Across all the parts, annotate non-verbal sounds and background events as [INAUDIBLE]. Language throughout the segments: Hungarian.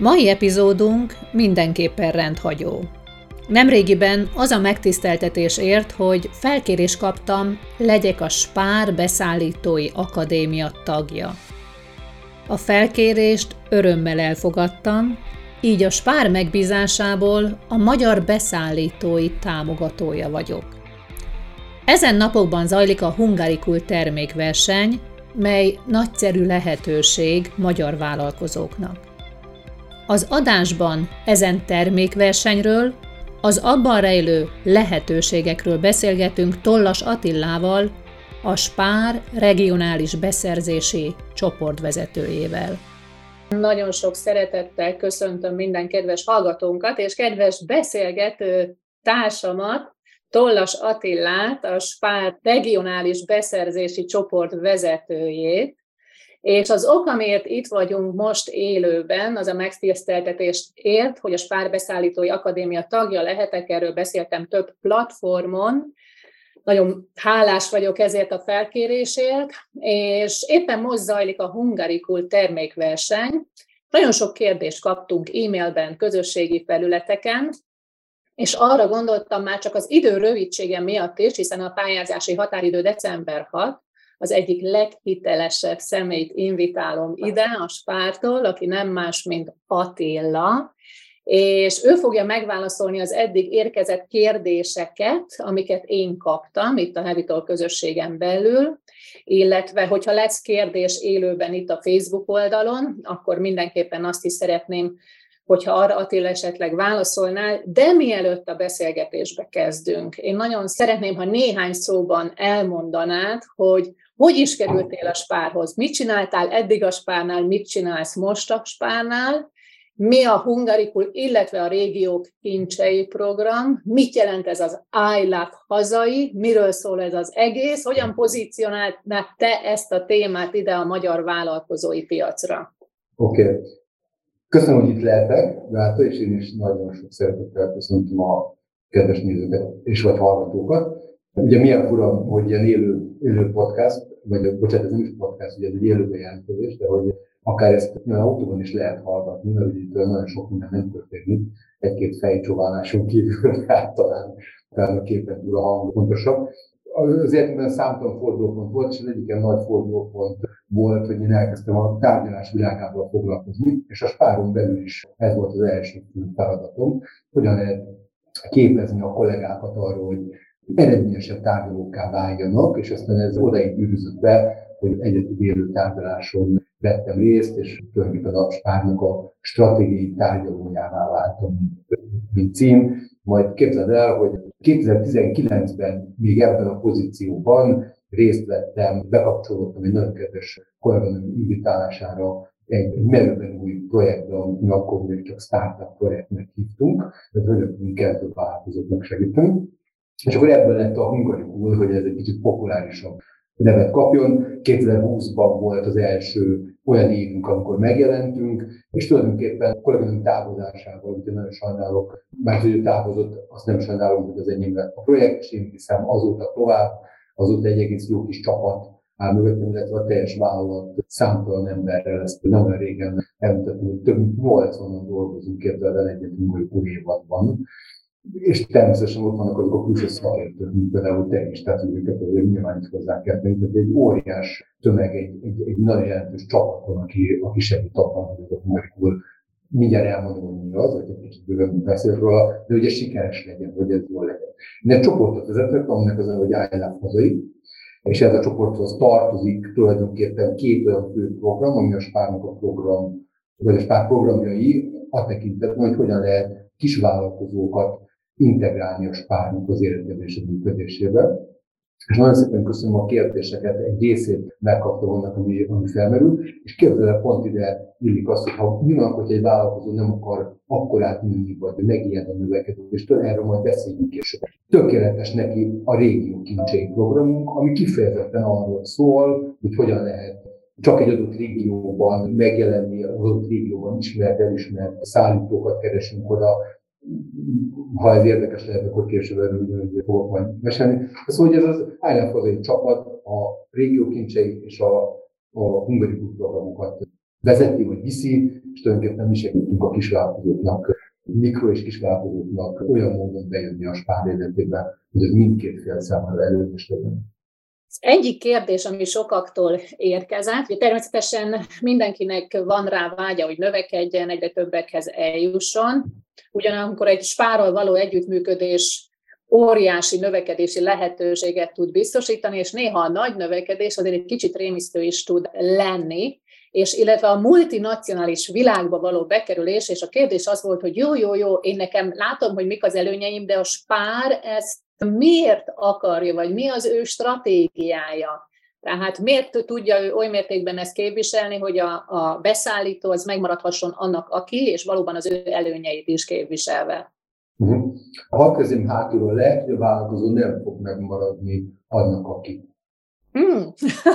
Mai epizódunk mindenképpen rendhagyó. Nemrégiben az a megtiszteltetés ért, hogy felkérés kaptam, legyek a Spár Beszállítói Akadémia tagja. A felkérést örömmel elfogadtam, így a Spár megbízásából a Magyar Beszállítói támogatója vagyok. Ezen napokban zajlik a Hungarikul termékverseny, mely nagyszerű lehetőség magyar vállalkozóknak. Az adásban ezen termékversenyről, az abban rejlő lehetőségekről beszélgetünk Tollas Attillával, a Spár regionális beszerzési csoportvezetőjével. Nagyon sok szeretettel köszöntöm minden kedves hallgatónkat, és kedves beszélgető társamat, Tollas Attillát, a Spár regionális beszerzési csoport vezetőjét, és az ok, amiért itt vagyunk most élőben, az a megtiszteltetést ért, hogy a Spárbeszállítói Akadémia tagja lehetek, erről beszéltem több platformon, nagyon hálás vagyok ezért a felkérésért, és éppen most zajlik a Hungarikul termékverseny. Nagyon sok kérdést kaptunk e-mailben, közösségi felületeken, és arra gondoltam már csak az idő rövidsége miatt is, hiszen a pályázási határidő december 6, az egyik leghitelesebb személyt invitálom ide a Spártól, aki nem más, mint Attila, és ő fogja megválaszolni az eddig érkezett kérdéseket, amiket én kaptam itt a Hevitol közösségen belül, illetve hogyha lesz kérdés élőben itt a Facebook oldalon, akkor mindenképpen azt is szeretném hogyha arra Attila esetleg válaszolnál, de mielőtt a beszélgetésbe kezdünk, én nagyon szeretném, ha néhány szóban elmondanád, hogy hogy is kerültél a spárhoz, mit csináltál eddig a spárnál, mit csinálsz most a spárnál, mi a Hungarikul, illetve a régiók kincsei program, mit jelent ez az I Love hazai, miről szól ez az egész, hogyan pozícionálnád te ezt a témát ide a magyar vállalkozói piacra? Oké. Okay. Köszönöm, hogy itt lehetek, Gáta, és én is nagyon sok szeretettel köszöntöm a kedves nézőket és vagy hallgatókat. Ugye milyen fura, hogy ilyen élő, élő podcast, vagy bocsánat, ez nem is podcast, ugye ez egy élő bejelentkezés, de hogy akár ezt olyan autóban is lehet hallgatni, mert ugye itt nagyon sok minden nem történik, egy-két fejcsóváláson kívül, [LAUGHS] hát talán, a képen túl a hang fontosabb. Az életemben számtalan fordulópont volt, és az egyik ilyen nagy fordulópont volt, hogy én elkezdtem a tárgyalás világával foglalkozni, és a spáron belül is ez volt az első feladatom, hogyan lehet képezni a kollégákat arról, hogy eredményesebb tárgyalókká váljanak, és aztán ez odaig gyűrűzött be, hogy egyetlen élő tárgyaláson vettem részt, és tulajdonképpen a Spárnak a stratégiai tárgyalójává váltam, mint, cím. Majd képzeld el, hogy 2019-ben még ebben a pozícióban részt vettem, bekapcsolódtam egy nagyon kedves kolléganőm invitálására egy, merőben új projektbe, ami akkor még csak startup projektnek hívtunk, de önökünk kezdő változóknak segíteni. És akkor ebből lett a Hungarikul, hogy ez egy kicsit populárisabb nevet kapjon. 2020-ban volt az első olyan évünk, amikor megjelentünk, és tulajdonképpen a kollégánk távozásával, ugye nagyon sajnálok, mert hogy ő távozott, azt nem sajnálom, hogy az enyém lett a projekt, és én hiszem azóta tovább, azóta egy egész jó kis csapat áll mögöttem, illetve a teljes vállalat számtalan emberrel, ezt nem régen említettem, hogy több mint 80-an dolgozunk, képzeld el egyet évadban, és természetesen ott vannak azok a külső szakértők, mint például te is, tehát őket nyilván is hozzá kell tenni. Tehát egy óriás tömeg, egy, egy, egy nagyon jelentős csapat van, aki, aki segít abban, hogy ez a molekul mindjárt elmondom, hogy mi az, vagy egy kicsit bőven beszél róla, de ugye sikeres legyen, hogy ez jól legyen. Én egy csoportot vezetek, aminek az hogy I hazai, és ez a csoporthoz tartozik tulajdonképpen két olyan fő program, ami a Spárnak a program, vagy a Spár programjai, a tekintetben, hogy hogyan lehet kisvállalkozókat integrálni a spárnak az életedések működésébe. És nagyon szépen köszönöm a kérdéseket, egy részét megkaptam annak, ami, ami felmerül, és képzeld pont ide illik azt, hogy ha mi van, hogy egy vállalkozó nem akar akkor átnőni, vagy megijed a növekedést, erről majd beszéljünk később. Tökéletes neki a régió kincsei programunk, ami kifejezetten arról szól, hogy hogyan lehet csak egy adott régióban megjelenni, az adott régióban ismert, elismert szállítókat keresünk oda, ha ez érdekes lehet, akkor később erről fogok majd mesélni. Szóval, hogy ez az ILF az egy csapat, a régió kincsei és a, a hungarikus programokat vezeti vagy viszi, és tulajdonképpen mi segítünk a kisvállalkozóknak, mikro- és kisvállalkozóknak olyan módon bejönni a spár életébe, hogy ez mindkét fél számára előnyös legyen. Egyik kérdés, ami sokaktól érkezett, hogy természetesen mindenkinek van rá vágya, hogy növekedjen, egyre többekhez eljusson. Ugyanakkor egy spárral való együttműködés óriási növekedési lehetőséget tud biztosítani, és néha a nagy növekedés azért egy kicsit rémisztő is tud lenni, és illetve a multinacionális világba való bekerülés, és a kérdés az volt, hogy jó, jó, jó, én nekem látom, hogy mik az előnyeim, de a spár ezt miért akarja, vagy mi az ő stratégiája. Tehát miért tudja ő oly mértékben ezt képviselni, hogy a, a beszállító az megmaradhasson annak, aki, és valóban az ő előnyeit is képviselve. Uh-huh. Ha közém hátulról lehet, hogy a vállalkozó nem fog megmaradni annak, aki. Mm.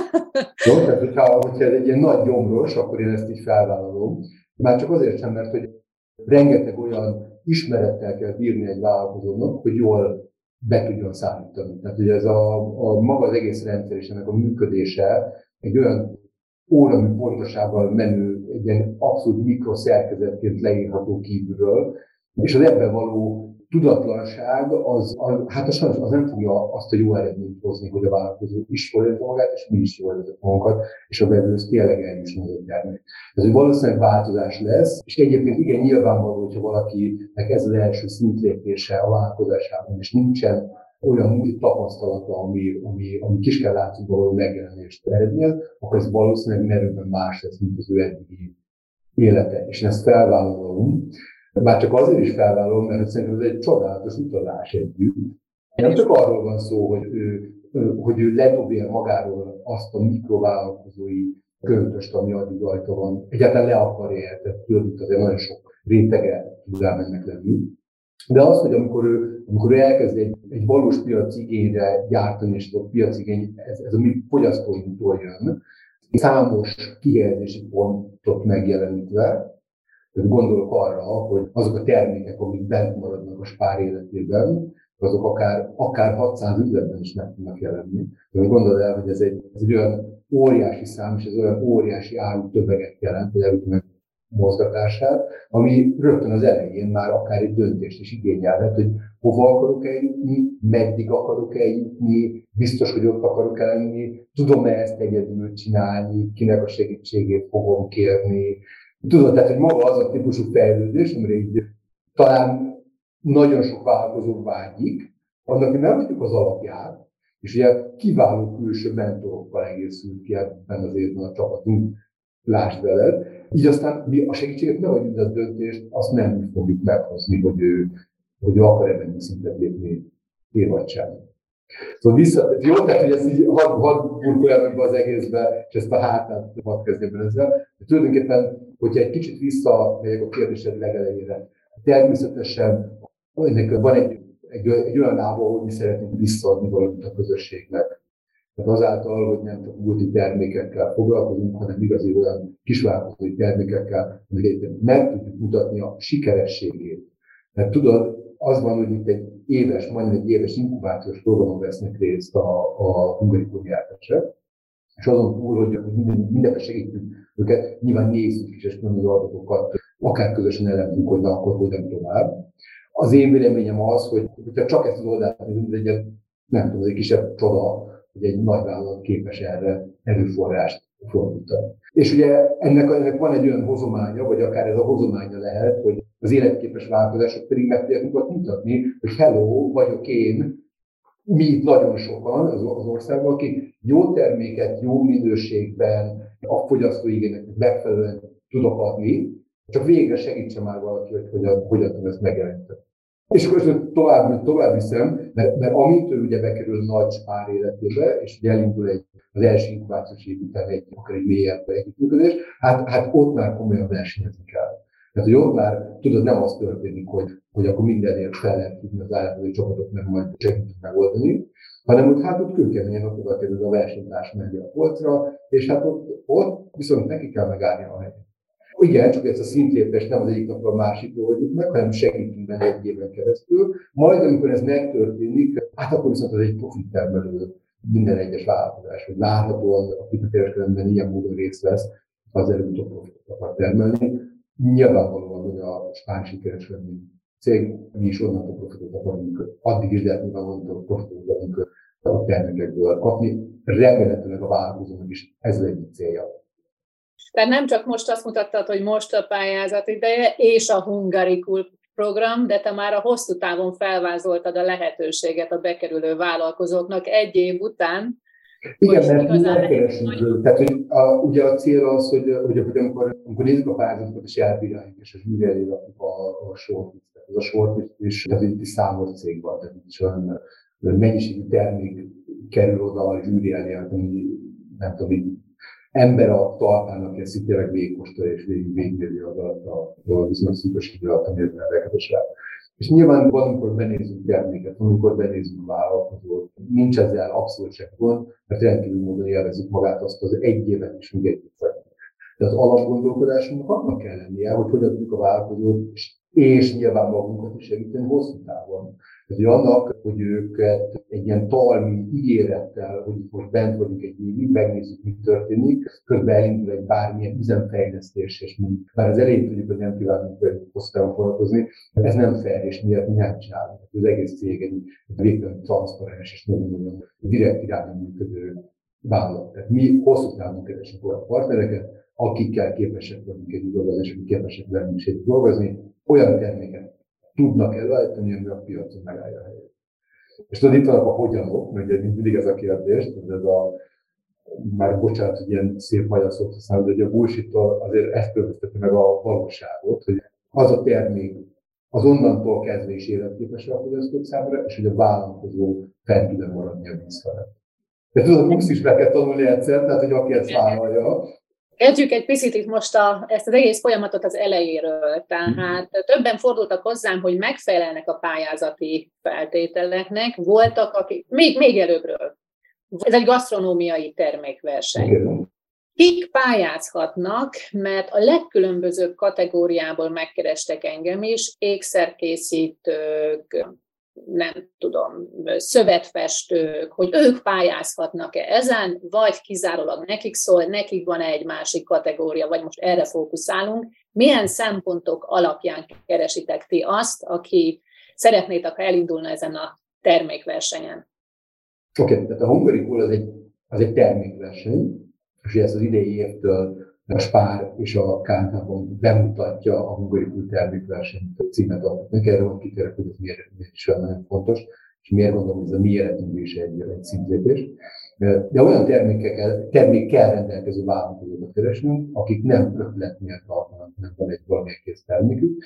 [LAUGHS] Jó, tehát hogyha, hogyha ez egy ilyen nagy gyomros, akkor én ezt így felvállalom. Már csak azért sem, mert hogy rengeteg olyan ismerettel kell bírni egy vállalkozónak, hogy jól be tudjon számítani. Tehát ugye ez a, a maga az egész rendszer és ennek a működése egy olyan óramű pontosággal menő, egy ilyen abszolút mikroszerkezetként leírható kívülről, és az ebben való tudatlanság, az, az, hát az, az nem fogja azt a jó eredményt hozni, hogy a vállalkozó is jól magát, és mi is jól érezzük magunkat, és a belül tényleg eljusson az termék. Ez egy valószínűleg változás lesz, és egyébként igen, nyilvánvaló, hogyha valakinek ez az első szintlépése a vállalkozásában, és nincsen olyan új tapasztalata, ami, ami, ami kis kell látszóban való megjelenést eredmény, akkor ez valószínűleg merőben más lesz, mint az ő eddigi élete. És ezt felvállalom, már csak azért is felvállalom, mert szerintem ez egy csodálatos utazás együtt. Nem csak arról van szó, hogy ő, hogy ő ledobja magáról azt a mikrovállalkozói köntöst, ami addig rajta van. Egyáltalán le akarja, tehát tudod, azért nagyon sok rétege tud ennek lenni. De az, hogy amikor ő, amikor ő elkezd egy, egy valós piaci igényre gyártani, és ez a piaci igény, ez, ez a mi fogyasztóinktól jön, számos kihelyezési pontot megjelenítve, tehát gondolok arra, hogy azok a termékek, amik bent maradnak a spár életében, azok akár, akár 600 üzletben is meg tudnak jelenni. De gondolod el, hogy ez egy, ez egy olyan óriási szám, és ez olyan óriási áru töveget jelent, hogy elütnek mozgatását, ami rögtön az elején már akár egy döntést is igényelhet, hogy hova akarok eljutni, meddig akarok eljutni, biztos, hogy ott akarok eljutni, tudom-e ezt egyedül csinálni, kinek a segítségét fogom kérni, Tudod, tehát, hogy maga az a típusú fejlődés, amire így talán nagyon sok vállalkozó vágyik, annak nem tudjuk az alapját, és ugye kiváló külső mentorokkal egészült ki ebben az évben a csapatunk, lásd veled. Így aztán mi a segítséget nem adjuk, a döntést azt nem mi fogjuk meghozni, hogy ő, hogy ő akar ebben a szintet lépni, én vagy sem. Szóval vissza, jó, tehát hogy ezt így hadd had burkoljam az egészbe, és ezt a hátát hadd kezdjem ezzel. De tulajdonképpen, hogyha egy kicsit visszamegyek a kérdésed legelejére, természetesen ennek van egy, egy, egy olyan lába, hogy mi szeretnénk visszaadni valamit a közösségnek. Tehát azáltal, hogy nem csak multi termékekkel foglalkozunk, hanem igazi olyan kisvállalkozói termékekkel, amiket meg tudjuk mutatni a sikerességét. Mert tudod, az van, hogy itt egy éves, majdnem egy éves inkubációs programon vesznek részt a, a hungarikum jártasok, és azon túl, hogy minden, mindenben segítjük őket, nyilván nézzük is, és különböző adatokat, akár közösen elemzünk, hogy na, akkor hogyan tovább. Az én véleményem az, hogy hogyha csak ezt az oldalt nézünk, egy, nem tudom, egy kisebb csoda, hogy egy nagy vállalat képes erre erőforrást fordítani. És ugye ennek, ennek van egy olyan hozománya, vagy akár ez a hozománya lehet, hogy az életképes változások pedig meg tudják mutatni, hogy hello, vagyok én, mi itt nagyon sokan az, az országban, akik jó terméket, jó minőségben, a fogyasztói igényeknek megfelelően tudok adni, csak végre segítse már valaki, hogy hogyan, hogyan tudom ezt megjeleníteni. És akkor tovább, tovább viszem, mert, mert amint ő ugye bekerül nagy spár életébe, és ugye elindul egy, az első inkubációs év után egy, akár egy mélyebb együttműködés, hát, hát ott már komolyan versenyezni kell. Tehát, hogy ott már tudod, nem az történik, hogy, hogy akkor mindenért fel lehet tudni az állatozói csapatot, meg majd segítünk megoldani, hanem hogy hát ott kőkeményen ott oda kerül a versenytárs megy a polcra, és hát ott, ott viszont neki kell megállni a helyet. Igen, csak ezt a szintlépést nem az egyik napról a másikról oldjuk meg, hanem segítünk benne egy éven keresztül. Majd, amikor ez megtörténik, hát akkor viszont az egy profit termelő minden egyes vállalkozás, hogy várhatóan a kereskedelemben ilyen módon részt vesz, az előbb-utóbb profitot akar termelni. Nyilvánvalóan, hogy a spán sikeres lenni cég, mi is onnantól profitot akarunk, addig is lehet nyilvánvalóan profitot akarunk a termékekből kapni. Remélhetőleg a vállalkozónak is ez egyik célja. Tehát nem csak most azt mutattad, hogy most a pályázat ideje, és a Hungarikul program, de te már a hosszú távon felvázoltad a lehetőséget a bekerülő vállalkozóknak egy év után. Igen, mert megkeresünk Tehát, hogy a, ugye a cél az, hogy, hogy amikor, amikor nézzük a pályázatokat, és elbíráljuk, és a zsűri elé a, a shortlist. Tehát az a shortlist is, tehát itt számos cég van, tehát itt is olyan mennyiségű termék kerül oda a zsűri elé, ami nem tudom, ember a talpán, aki ezt itt tényleg végigkóstolja és végig végigméri az alatt a, a viszonylag szűkös idő alatt, rendelkezés rá. És nyilván van, amikor benézünk terméket, van, amikor benézünk vállalkozót, nincs ezzel abszolút se gond, mert rendkívül módon élvezzük magát azt az egy évet is, még egy évet. De az alapgondolkodásunknak annak kell lennie, hogy hogyan tudjuk a vállalkozót és nyilván magunkat is segíteni hosszú távon. Tehát, hogy annak, hogy őket egy ilyen talmi ígérettel, hogy most bent vagyunk egy évig, megnézzük, mi történik, közben elindul egy bármilyen üzemfejlesztés, és mi már az elején tudjuk, hogy nem kívánunk velük hosszú foglalkozni, ez nem fair, és miért mi nem csinálunk. Az egész cég egy végtelen transzparens és nagyon-nagyon direkt irányú működő vállalat. Tehát mi hosszú távon keresünk olyan partnereket, akikkel képesek vagyunk egy dolgozni, és akik képesek velünk is dolgozni, olyan terméket tudnak előállítani, ami a piacon megállja a helyét. És tudod, itt vannak a hogyanok, mert ugye mindig ez a kérdés, ez a, már bocsánat, hogy ilyen szép magyar szót használom, de a bullshit azért ezt következteti meg a valóságot, hogy az a termék az onnantól kezdve is életképes a fogyasztók számára, és hogy a vállalkozó fent tud maradni a víz felett. De tudod, musz is meg kell tanulni egyszer, tehát hogy aki ezt vállalja, Kezdjük egy picit itt most a, ezt az egész folyamatot az elejéről. Tehát mm. többen fordultak hozzám, hogy megfelelnek a pályázati feltételeknek. Voltak, akik, még, még előbbről. Ez egy gasztronómiai termékverseny. Kik pályázhatnak, mert a legkülönbözőbb kategóriából megkerestek engem is, ékszerkészítők, nem tudom, szövetfestők, hogy ők pályázhatnak-e ezen, vagy kizárólag nekik szól, nekik van egy másik kategória, vagy most erre fókuszálunk. Milyen szempontok alapján keresitek ti azt, aki szeretnétek, ha elindulna ezen a termékversenyen? Oké, okay, tehát a Hungaricul az egy, az egy termékverseny, és ez az idei évtől a Spár és a Kántában bemutatja a hungarikus termékversenyt címet adnak neki, erről kitérek, hogy ez miért, miért is olyan nagyon fontos, és miért gondolom, hogy ez a mi életünkben is egy, egy szintlépés. De olyan termékekkel, termékkel rendelkező vállalkozókat keresnünk, akik nem ötletnél tartanak, nem van egy valamilyen kész termékük.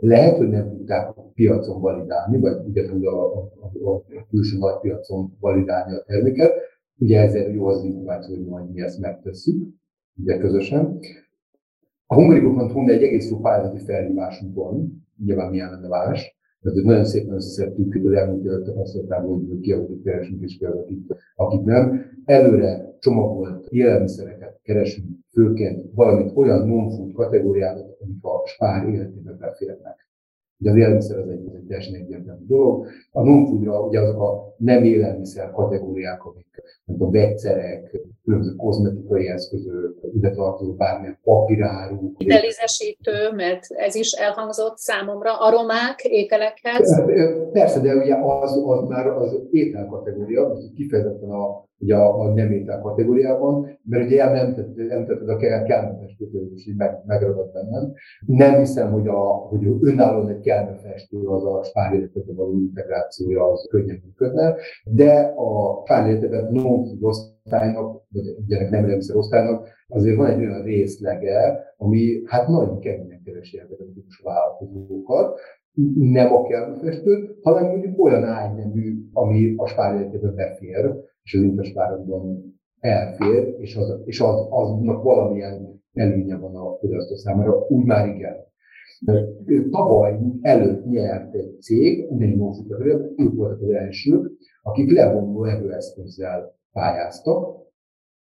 Lehet, hogy nem tudták a piacon validálni, vagy ugyanúgy a, a, a, a külső nagy piacon validálni a terméket. Ugye ezért jó az innováció, hogy majd mi ezt megtesszük ugye közösen. A hungarikok.hu egy egész jó pályázati felhívásunk van, nyilván milyen lenne más, tehát nagyon szépen összeszedtük az elmúlt évet tapasztalatában, hogy ki akik keresünk és ki akik, akik nem. Előre csomagolt élelmiszereket keresünk, főként valamit olyan non-food kategóriákat, amik a spár életébe beférnek. Ugye az élelmiszer az egy, egy teljesen egyértelmű dolog. A non-foodra ugye azok a nem élelmiszer kategóriák, amik nem tudom, vegyszerek, különböző kozmetikai eszközök, ide tartozó bármilyen papíráru. Hitelizesítő, mert ez is elhangzott számomra, aromák, ételekhez. Persze, de ugye az, az már az étel kategória, kifejezetten a, ugye a, a nem étel kategóriában, mert ugye említetted a kelmefestőt, és így meg, megragad bennem. Nem hiszem, hogy, a, hogy önállóan egy kelmefestő az a spárjéletetbe való integrációja az könnyen működne, de a spárjéletetben non-food osztálynak, vagy gyerek nem rendszer osztálynak, azért van egy olyan részlege, ami hát nagyon keményen keresi ezeket a vállalkozókat, nem a kelmefestőt, hanem mondjuk olyan ágynemű, ami a spárjegyetében befér, és az interspárakban elfér, és, az, és az, aznak valamilyen előnye van a fogyasztó számára, úgy már igen. Tavaly előtt nyert egy cég, ugyanígy Monfutagrél, ők voltak az elsők, akik levonuló evőeszközzel pályáztak,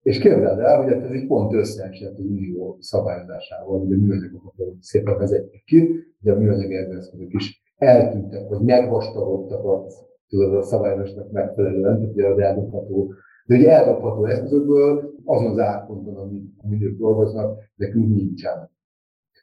és képzeld el, hogy ez egy pont összeesett az unió szabályozásával, hogy a műanyagokat szépen vezetjük ki, hogy a műanyag evőeszközök is eltűntek, vagy megvastagodtak a, tudod, a szabályozásnak megfelelően, ugye az eldobható De ugye eldobható eszközökből azon az árponton, amit, amit ők dolgoznak, nekünk nincsen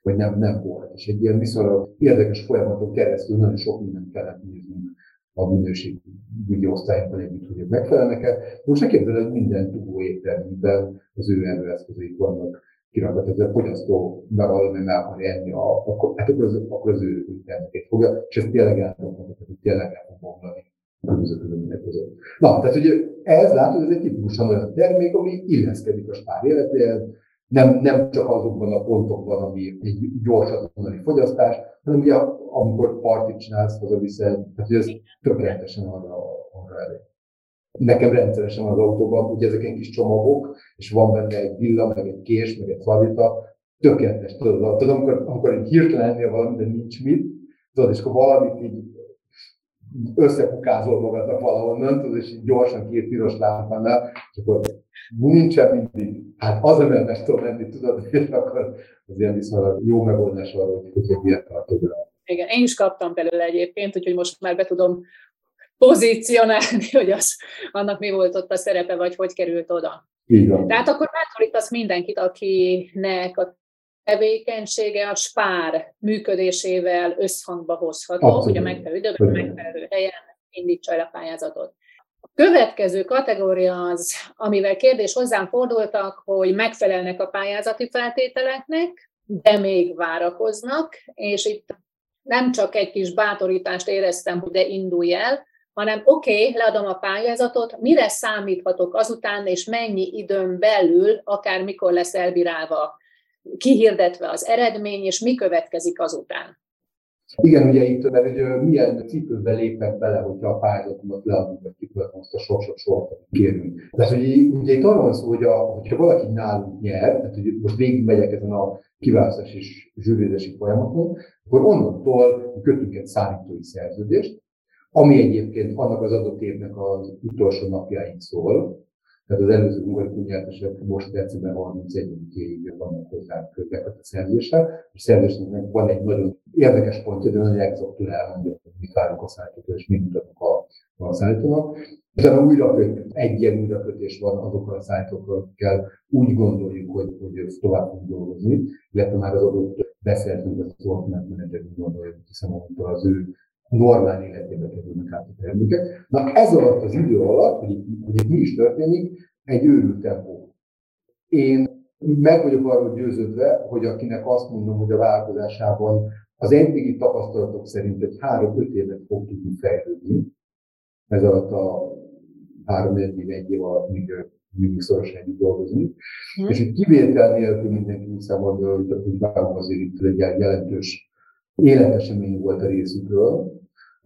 vagy nem, nem volt. És egy ilyen viszonylag érdekes folyamaton keresztül nagyon sok mindent kellett néznünk a minőségügyi osztályokban együtt, hogy megfelelnek-e. Most ne képzeld, hogy minden dugó éttermében az ő erőeszközeik vannak kirakva, tehát a fogyasztó bevallom, meg akar enni, a, akkor, hát akkor, az, akkor az ő termékét fogja, és ez tényleg elfogható, tehát tényleg el körülmények között. Na, tehát ugye ez látod, ez egy tipikusan olyan termék, ami illeszkedik a spár életéhez, nem, nem csak azokban a pontokban, ami egy gyors azonnali fogyasztás, hanem ugye amikor partit csinálsz, hazaviszed, tehát ez tökéletesen arra, arra elég. Nekem rendszeresen az autóban, ugye ezek egy kis csomagok, és van benne egy villa, meg egy kés, meg egy szalita, tökéletes, tudod, tudod amikor, amikor egy hirtelen ennél valami, de nincs mit, tudod, és akkor valamit így összekukázol magadnak valahonnan, tudod, és így gyorsan két piros lámpánál, és akkor nincsen mindig. Hát az ember meg tudom menni, tudod, [LAUGHS] és akkor az ilyen viszonylag jó megoldás arra, hogy ilyet tartod rá. Igen, én is kaptam belőle egyébként, úgyhogy most már be tudom pozícionálni, hogy az, annak mi volt ott a szerepe, vagy hogy került oda. Van. Tehát akkor bátorítasz mindenkit, akinek a tevékenysége a spár működésével összhangba hozható, Abszolút. hogy a megfelelő időben, a megfelelő helyen indítsa el a pályázatot. A következő kategória az, amivel kérdés hozzám fordultak, hogy megfelelnek a pályázati feltételeknek, de még várakoznak, és itt nem csak egy kis bátorítást éreztem, hogy de indulj el, hanem oké, okay, leadom a pályázatot, mire számíthatok azután, és mennyi időn belül, akár mikor lesz elbírálva, kihirdetve az eredmény, és mi következik azután. Igen, ugye itt, mert hogy milyen cipőbe lépek bele, hogyha a pályázatomat leadunk, vagy kitöltöm azt a sok-sok sort, amit kérünk. Tehát, hogy ugye itt arról van szó, hogy a, hogyha valaki nálunk nyer, tehát hogy most végigmegyek ezen a kiválasztás és zsűrizési folyamaton, akkor onnantól kötünk egy szállítói szerződést, ami egyébként annak az adott évnek az utolsó napjáig szól, tehát az előző munkakunyátosok most percben 31-ig vannak hozzá köttek a szerzésre, és szerzésnek van egy nagyon érdekes pontja, de nagyon exaktul elmondja, hogy mit várunk a szállítótól, és mit mutatunk a, a szállítónak. Utána újra köt, egy ilyen újrakötés van azokkal a szállítókkal, akikkel úgy gondoljuk, hogy, hogy tovább fogunk dolgozni, illetve már az adott beszerzünk menedzser úgy gondoljuk, hiszen az ő normál életébe kerülnek át a termékek. Na ez alatt az idő alatt, hogy itt, hogy itt mi is történik, egy őrült tempó. Én meg vagyok arról győződve, hogy akinek azt mondom, hogy a változásában az eddigi tapasztalatok szerint egy három-öt évet fog tudni fejlődni, ez alatt a három-négy év, egy év alatt, míg mindig szorosan együtt dolgozni. Hmm. És egy kivétel nélkül mindenki számomra, hogy, hogy várom azért itt egy jelentős életesemény volt a részükről,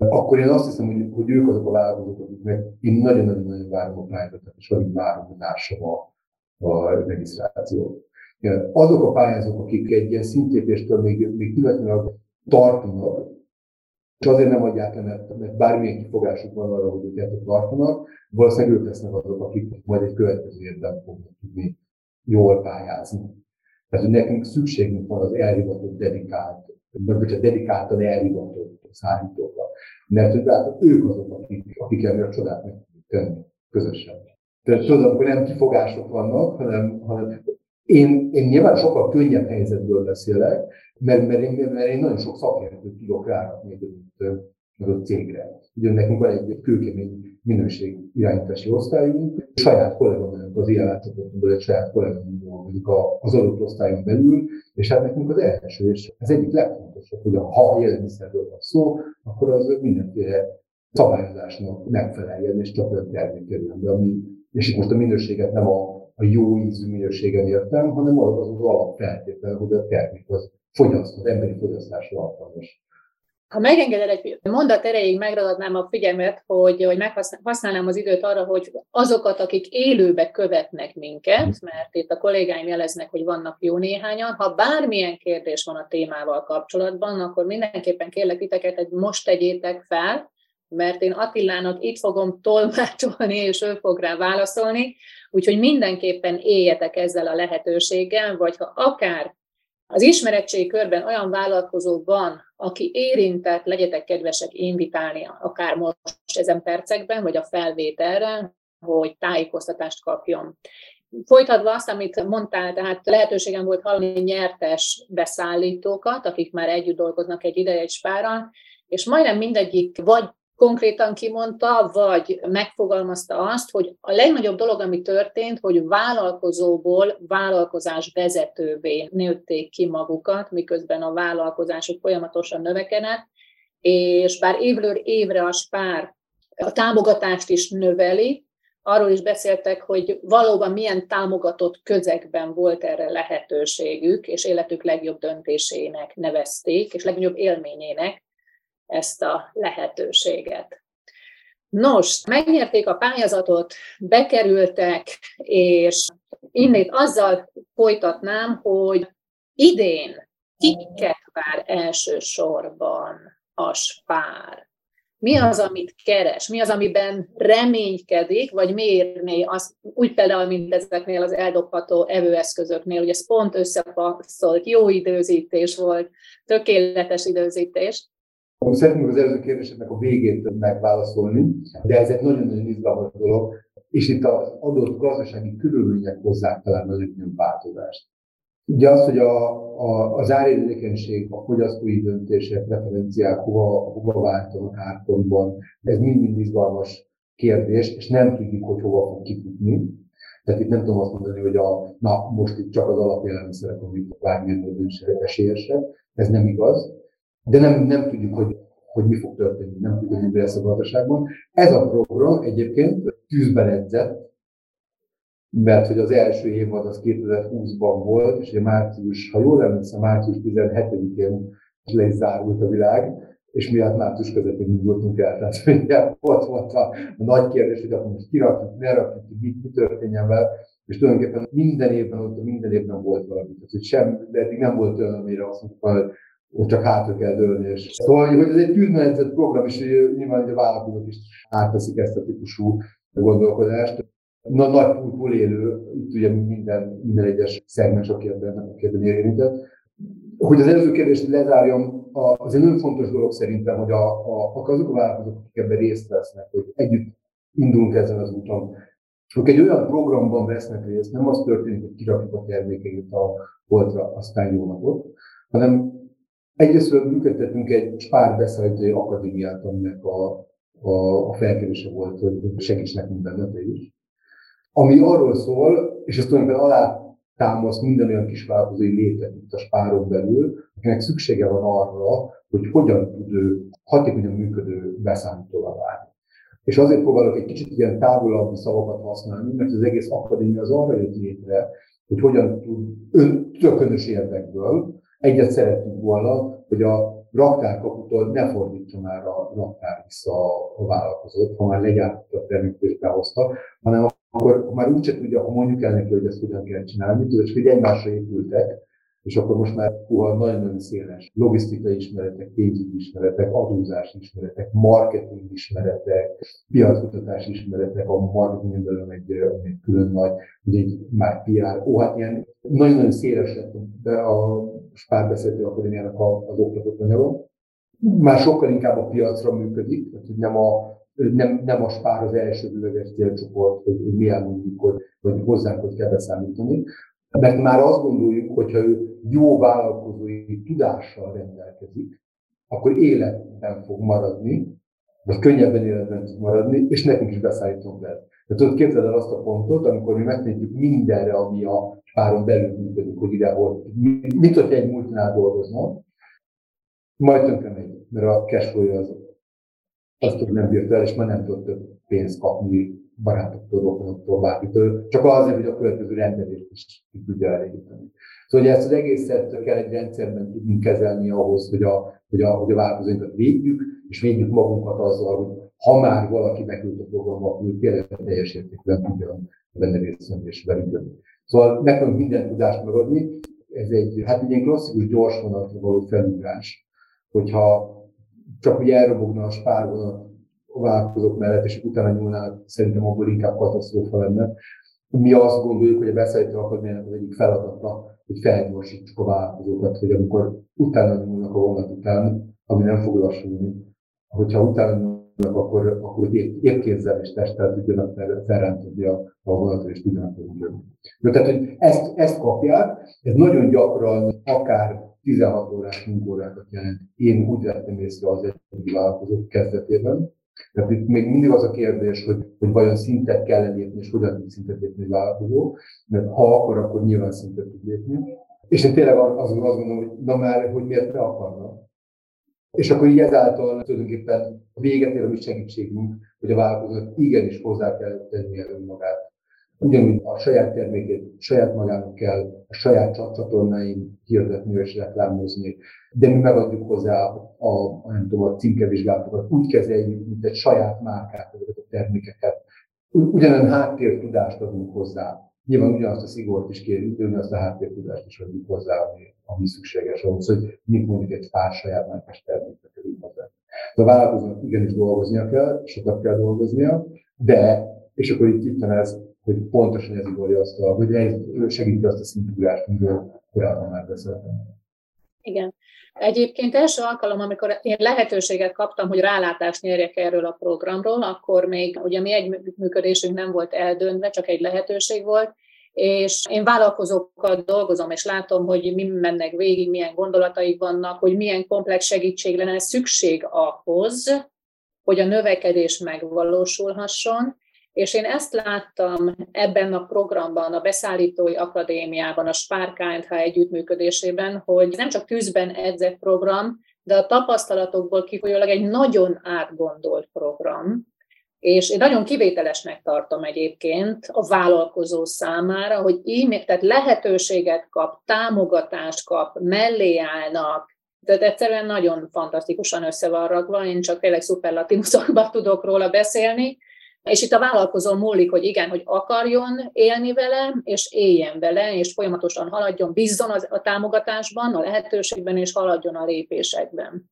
akkor én azt hiszem, hogy, hogy ők azok a vállalkozók, akiknek én nagyon-nagyon-nagyon várom a pályázatot, és alig várom, hogy lássam a, a regisztrációt. Azok a pályázók, akik egy ilyen szintépéstől még, még pillanatnyilag tartanak, és azért nem adják le, mert, mert bármilyen kifogásuk van arra, hogy őket tartanak, valószínűleg ők lesznek azok, akik majd egy következő évben fognak tudni jól pályázni. Tehát, hogy nekünk szükségünk van az elhivatott, dedikált vagy a dedikáltan elhivatott szállítókra. Mert hát ők azok, akik, akik ennél a csodát meg tenni közösen. Tehát tudom, hogy nem kifogások vannak, hanem, hanem én, én nyilván sokkal könnyebb helyzetből beszélek, mert, mert, én, mert én nagyon sok szakértőt tudok rárakni egy adott cégre. Ugye nekünk van egy kőkemény minőség irányítási osztályunk, saját kolléganőnk az ilyen látogatóból, egy saját kolléganőnk az adott osztályon belül, és hát nekünk az első, és az egyik legfontosabb, hogy ha élelmiszerről van szó, akkor az mindenféle szabályozásnak megfeleljen, és csak olyan termék kerüljön be, ami, és itt most a minőséget nem a, a jó ízű minőségen értem, hanem az az alapfeltétel, hogy a termék az fogyaszt, emberi fogyasztásra alkalmas. Ha megengeded egy mondat erejéig megragadnám a figyelmet, hogy, hogy meghasználnám az időt arra, hogy azokat, akik élőbe követnek minket, mert itt a kollégáim jeleznek, hogy vannak jó néhányan, ha bármilyen kérdés van a témával kapcsolatban, akkor mindenképpen kérlek titeket, hogy most tegyétek fel, mert én Attilának itt fogom tolmácsolni, és ő fog rá válaszolni, úgyhogy mindenképpen éljetek ezzel a lehetőséggel, vagy ha akár az ismeretségi körben olyan vállalkozó van, aki érintett, legyetek kedvesek invitálni akár most ezen percekben, vagy a felvételre, hogy tájékoztatást kapjon. Folytatva azt, amit mondtál, tehát lehetőségem volt hallani nyertes beszállítókat, akik már együtt dolgoznak egy ideje egy spárral, és majdnem mindegyik vagy konkrétan kimondta, vagy megfogalmazta azt, hogy a legnagyobb dolog, ami történt, hogy vállalkozóból vállalkozás vezetővé nőtték ki magukat, miközben a vállalkozások folyamatosan növekednek, és bár évről évre a spár a támogatást is növeli, arról is beszéltek, hogy valóban milyen támogatott közegben volt erre lehetőségük, és életük legjobb döntésének nevezték, és legnagyobb élményének ezt a lehetőséget. Nos, megnyerték a pályázatot, bekerültek, és innét azzal folytatnám, hogy idén kiket vár elsősorban a spár? Mi az, amit keres? Mi az, amiben reménykedik, vagy mérné? Az, úgy például, mint ezeknél az eldobható evőeszközöknél, ugye ez pont összepasszolt, jó időzítés volt, tökéletes időzítés. Szeretném az előző kérdésednek a végét megválaszolni, de ez egy nagyon-nagyon izgalmas dolog, és itt az adott gazdasági körülmények hozzák talán a legnagyobb változást. Ugye az, hogy a, a, az árérzékenység, a fogyasztói döntések, preferenciák hova, hova váltanak árpontban, ez mind-mind izgalmas kérdés, és nem tudjuk, hogy hova fog kifutni. Tehát itt nem tudom azt mondani, hogy a, na, most itt csak az alapjellemszerek, amit bármilyen esélyesek, ez nem igaz, de nem, nem tudjuk, hogy, hogy mi fog történni, nem tudjuk, hogy mi lesz a gazdaságban. Ez a program egyébként tűzben edzett, mert hogy az első évad az 2020-ban volt, és ugye március, ha jól emlékszem, március 17-én le is zárult a világ, és mi hát március közepén indultunk el. Tehát ugye ott volt a, a nagy kérdés, hogy akkor most kirakjuk, ne rakjuk mi, mi történjen vele, és tulajdonképpen minden évben ott, minden évben volt valami. Tehát, hogy sem, de eddig nem volt olyan, amire azt mondtuk, hogy csak hátra kell dőlni. És szóval, hogy ez egy tűzmenedzett program, és nyilván hogy a vállalkozók is átveszik ezt a típusú gondolkodást na, nagy pultból élő, itt ugye minden, minden egyes szegmens, aki ebben, aki ebben érintett. Hogy az előző kérdést lezárjam, az egy nagyon fontos dolog szerintem, hogy a, a, azok a vállalkozók, akik ebben részt vesznek, hogy együtt indulunk ezen az úton, hogy egy olyan programban vesznek részt, nem az történik, hogy kirakjuk a termékeit a boltra, aztán jó napot, hanem egyrészt működtetünk egy spár beszállítói akadémiát, aminek a, a, a felkérése volt, hogy segíts nekünk benne is ami arról szól, és ezt tulajdonképpen alá támaszt minden olyan kisvállalkozói létet itt a spáron belül, akinek szüksége van arra, hogy hogyan tud ő hatékonyan működő beszámítóvá válni. És azért próbálok egy kicsit ilyen távolabb szavakat használni, mert az egész akadémia az arra jött létre, hogy hogyan tud ön, tökönös érdekből, egyet szerettünk volna, hogy a raktárkaputól ne fordítsa már a raktár vissza a vállalkozót, ha már legyártotta a terméket és behozta, hanem akkor már úgyse tudja, ha mondjuk el neki, hogy ezt hogyan kell csinálni, tudod, hogy egymásra épültek, és akkor most már puha nagyon-nagyon széles logisztikai ismeretek, pénzügyi ismeretek, adózás ismeretek, marketing ismeretek, piackutatás ismeretek, a marketing belül egy, egy külön nagy, ugye egy már PR, ó, hát ilyen nagyon-nagyon széles lett a Spárbeszédő Akadémiának az oktatott anyaga. Már sokkal inkább a piacra működik, tehát nem a nem, nem a spár az első bőleges célcsoport, hogy, mi elmondjuk, hogy, hogy hozzánk hogy kell beszámítani, mert már azt gondoljuk, hogyha ő jó vállalkozói tudással rendelkezik, akkor életben fog maradni, vagy könnyebben életben tud maradni, és nekünk is beszállítunk le. De tudod, képzeld el azt a pontot, amikor mi megnézzük mindenre, ami a páron belül működik, hogy ide hol, mit, hogyha egy multinál dolgoznak, majd tönkre megy, mert a cashflow az azt nem bírt el, és már nem tudott több pénzt kapni barátoktól, rokonoktól, bárkitől, csak azért, hogy a következő rendelést is ki tudja elégíteni. Szóval hogy ezt az egészet kell egy rendszerben tudni kezelni ahhoz, hogy a, hogy a, hogy a változóinkat védjük, és védjük magunkat azzal, hogy ha már valaki beküld a programba, akkor tényleg teljes értékben tudja benne részt venni és velünk. Szóval nekünk minden tudást megadni, ez egy, hát egy ilyen klasszikus gyors vonatra való felugrás, hogyha csak hogy elrobogna a spárvonat a vállalkozók mellett, és utána nyúlnának, szerintem abból inkább katasztrófa lenne. Mi azt gondoljuk, hogy a beszállító akadémiának az egyik feladata, hogy felgyorsítsuk a vállalkozókat, hogy amikor utána nyúlnak a vonat után, ami nem fog lassulni, hogyha utána akkor, akkor épp, épp kézzel és testtel tudjanak felrántani a, a vonatot, és tudjanak jönni. Tehát, hogy ezt, ezt kapják, ez nagyon gyakran akár 16 órás munkaórákat jelent. Én úgy vettem észre az egyik vállalkozók kezdetében. Tehát itt még mindig az a kérdés, hogy, hogy vajon szintet kell lépni, és hogyan tud szintet lépni egy vállalkozó, mert ha akar, akkor nyilván szintet tud lépni. És én tényleg azt, azt gondolom, hogy na már, hogy miért ne akarna. És akkor így ezáltal tulajdonképpen véget ér a mi segítségünk, hogy a vállalkozónak igenis hozzá kell tennie önmagát. Ugyanúgy a saját termékét saját magának kell a saját csatornáin hirdetni és reklámozni, de mi megadjuk hozzá a, a, nem tudom, a címkevizsgálatokat, úgy kezeljük, mint egy saját márkát, ezeket a termékeket. Ugyanolyan háttértudást adunk hozzá. Nyilván ugyanazt a szigort is kérjük, de ugyanazt a háttértudást is adjuk hozzá, ami, ami szükséges ahhoz, hogy mint mondjuk egy pár saját márkás termékre kerül hozzá. De a vállalkozónak igenis dolgoznia kell, sokat kell dolgoznia, de, és akkor itt, itt ez, hogy pontosan ez igolja azt, a, hogy segíti azt a szintugrást, amiről korábban már beszéltem. Igen. Egyébként első alkalom, amikor én lehetőséget kaptam, hogy rálátást nyerjek erről a programról, akkor még ugye mi egy működésünk nem volt eldöntve, csak egy lehetőség volt, és én vállalkozókkal dolgozom, és látom, hogy mi mennek végig, milyen gondolataik vannak, hogy milyen komplex segítség lenne szükség ahhoz, hogy a növekedés megvalósulhasson, és én ezt láttam ebben a programban, a Beszállítói Akadémiában, a Spár KNH együttműködésében, hogy nem csak tűzben edzett program, de a tapasztalatokból kifolyólag egy nagyon átgondolt program, és én nagyon kivételesnek tartom egyébként a vállalkozó számára, hogy így, tehát lehetőséget kap, támogatást kap, mellé állnak, tehát egyszerűen nagyon fantasztikusan össze van rakva, én csak tényleg szuperlatívuszokban tudok róla beszélni, és itt a vállalkozó múlik, hogy igen, hogy akarjon élni vele, és éljen vele, és folyamatosan haladjon, bízzon a támogatásban, a lehetőségben, és haladjon a lépésekben.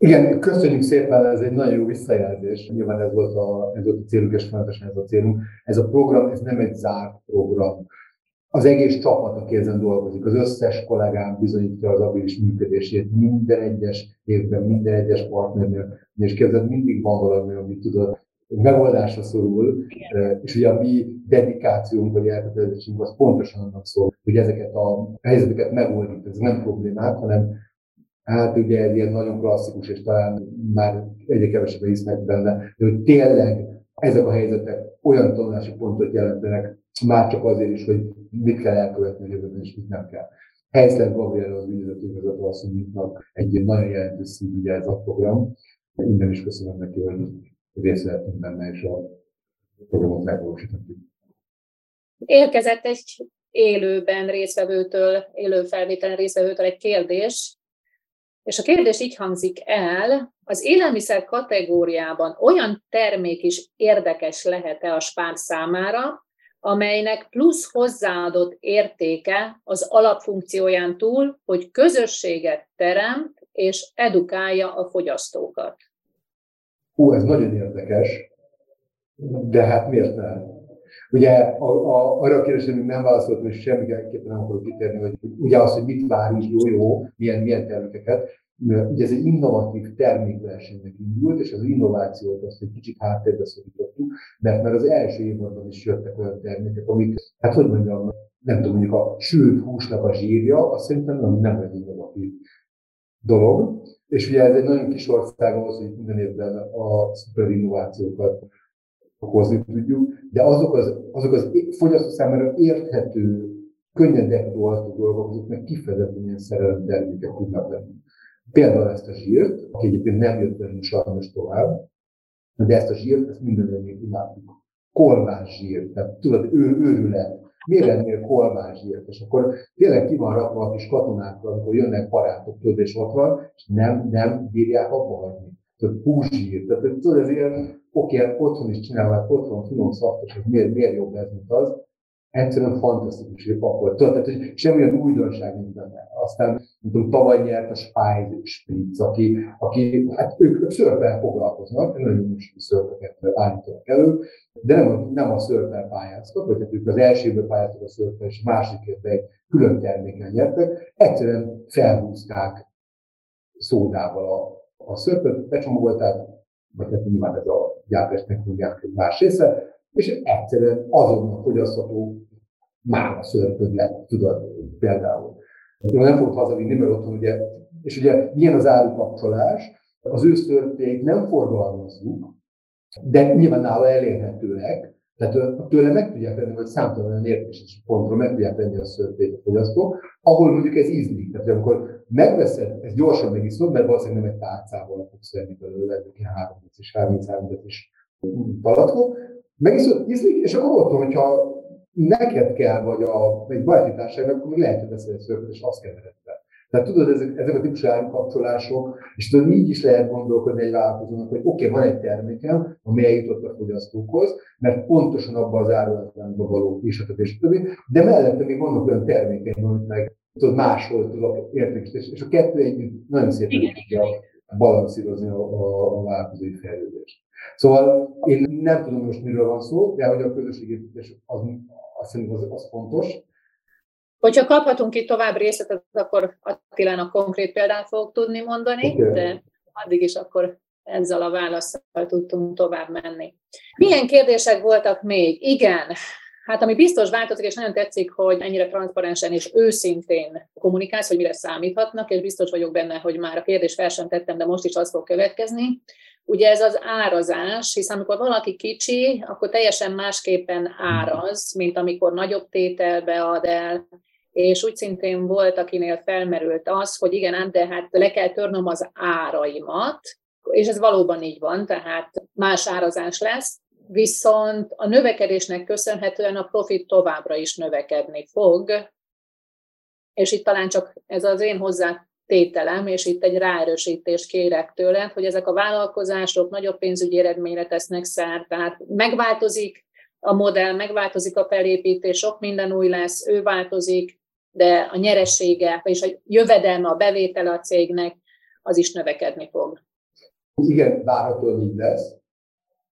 Igen, köszönjük szépen, ez egy nagyon jó visszajelzés. Nyilván ez volt a, ez volt a célunk, és fontosan ez a célunk. Ez a program, ez nem egy zárt program. Az egész csapat, aki ezen dolgozik, az összes kollégám bizonyítja az abilis működését minden egyes évben, minden egyes partnernél, és képzeld, mindig van valami, amit tudod, megoldásra szorul, és ugye a mi dedikációnk vagy elkötelezettségünk az pontosan annak szól, hogy ezeket a helyzeteket megoldjuk. Ez nem problémák, hanem hát ugye ez ilyen nagyon klasszikus, és talán már egyre kevesebben hisznek benne, de hogy tényleg ezek a helyzetek olyan tanulási pontot jelentenek, már csak azért is, hogy mit kell elkövetni a jövőben, és mit nem kell. Helyszlen Gabriel az ügyvezetőigazgató asszonyunknak egy nagyon jelentős szívügye ez a program. Minden is köszönöm neki, hogy részt vettünk benne, és a programot megvalósítottuk. Érkezett egy élőben részvevőtől, élő felvételen részvevőtől egy kérdés, és a kérdés így hangzik el, az élelmiszer kategóriában olyan termék is érdekes lehet-e a spár számára, amelynek plusz hozzáadott értéke az alapfunkcióján túl, hogy közösséget teremt és edukálja a fogyasztókat. Hú, ez nagyon érdekes, de hát miért nem? Ugye a, a, arra a kérdésre még nem válaszoltam, és semmiképpen nem akarok kitérni, hogy ugye az, hogy mit várunk, jó, jó, milyen, milyen termékeket. Ugye ez egy innovatív termékversenynek indult, és az innovációt azt egy kicsit háttérbe szorítottuk, mert már az első évadban is jöttek olyan termékek, amik, hát hogy mondjam, nem tudom, mondjuk a sült húsnak a zsírja, azt szerintem nem, nem egy innovatív dolog. És ugye ez egy nagyon kis ország ahhoz, hogy minden évben a szuper innovációkat hozni tudjuk, de azok az, azok az fogyasztó számára érthető, könnyen dekorálható dolgok, azok meg kifejezetten ilyen szerelem termékek tudnak lenni. Például ezt a zsírt, aki egyébként nem jött velünk sajnos tovább, de ezt a zsírt, ezt mindenki imádjuk. Kolmás zsír, tehát tudod, ő, őrület, miért lennél kolmázsírt? És akkor tényleg ki van rakva a kis katonákkal, amikor jönnek barátok, tudod, és ott van, és nem, nem bírják abba hagyni. Tehát húzsír. Tehát tudod, ez ilyen, oké, otthon is csinálják, otthon finom szaftos, hogy miért, miért jobb ez, mint az egyszerűen fantasztikus, hogy pakolt. Tudod, tehát, hogy semmilyen újdonság nincs benne. Aztán, nem tudom, tavaly nyert a Spice Spritz, aki, aki hát ők, szörpel foglalkoznak, nagyon minőségű szörpeket állítanak elő, de nem, nem a szörpel pályáztak, vagy hát ők az első évben pályáztak a szörpel, és a második évben egy külön terméken nyertek, egyszerűen felhúzták szódával a, a szörpet, becsomagolták, vagy hát nyilván ez a gyártás technológiának egy más része, és egyszerűen azonnal fogyasztható mára szörpöd lett, tudod, például. Jó, nem fogod hazavinni, mert otthon ugye, és ugye milyen az árukapcsolás, az ősztörték nem forgalmazzuk, de nyilván nála elérhetőek, tehát tőle meg tudják venni, vagy számtalan olyan értékes pontról meg tudják venni a szörtét a fogyasztó, ahol mondjuk ez ízlik. Tehát amikor megveszed, ez gyorsan megiszod, mert valószínűleg nem egy tárcával fogsz venni belőle, egy ilyen 30 és 33 is palackot, megiszod, ízlik, és akkor ott, hogyha neked kell, vagy a, egy baráti társaságnak, akkor lehet, hogy veszel egy szörpöt, és azt kevered be. Tehát tudod, ezek, ezek a típusú árukapcsolások, és tudod, így is lehet gondolkodni egy vállalkozónak, hogy oké, okay, van egy termékem, ami eljutott a fogyasztókhoz, mert pontosan abban az árulatlánkban való, és a többi, és a többi, de mellette még vannak olyan termékeim, amit meg tudod, máshol tudok értékesíteni, és a kettő együtt nagyon szépen tudja balanszírozni a, a, a vállalkozói fejlődést. Szóval én nem tudom most miről van szó, de hogy a közösségépítés az, azt az, az fontos, Hogyha kaphatunk itt tovább részletet, akkor Attilának konkrét példát fogok tudni mondani, okay. de addig is akkor ezzel a válaszsal tudtunk tovább menni. Milyen kérdések voltak még? Igen, hát ami biztos változik, és nagyon tetszik, hogy ennyire transzparensen és őszintén kommunikálsz, hogy mire számíthatnak, és biztos vagyok benne, hogy már a kérdés fel sem tettem, de most is az fog következni. Ugye ez az árazás, hiszen amikor valaki kicsi, akkor teljesen másképpen áraz, mint amikor nagyobb tételbe ad el, és úgy szintén volt, akinél felmerült az, hogy igen, de hát le kell törnöm az áraimat, és ez valóban így van, tehát más árazás lesz, viszont a növekedésnek köszönhetően a profit továbbra is növekedni fog, és itt talán csak ez az én hozzátételem, és itt egy ráerősítést kérek tőle, hogy ezek a vállalkozások nagyobb pénzügyi eredményre tesznek szert, tehát megváltozik a modell, megváltozik a felépítés, sok minden új lesz, ő változik, de a nyeressége és a jövedelme, a bevétele a cégnek az is növekedni fog. Igen, várhatóan így lesz.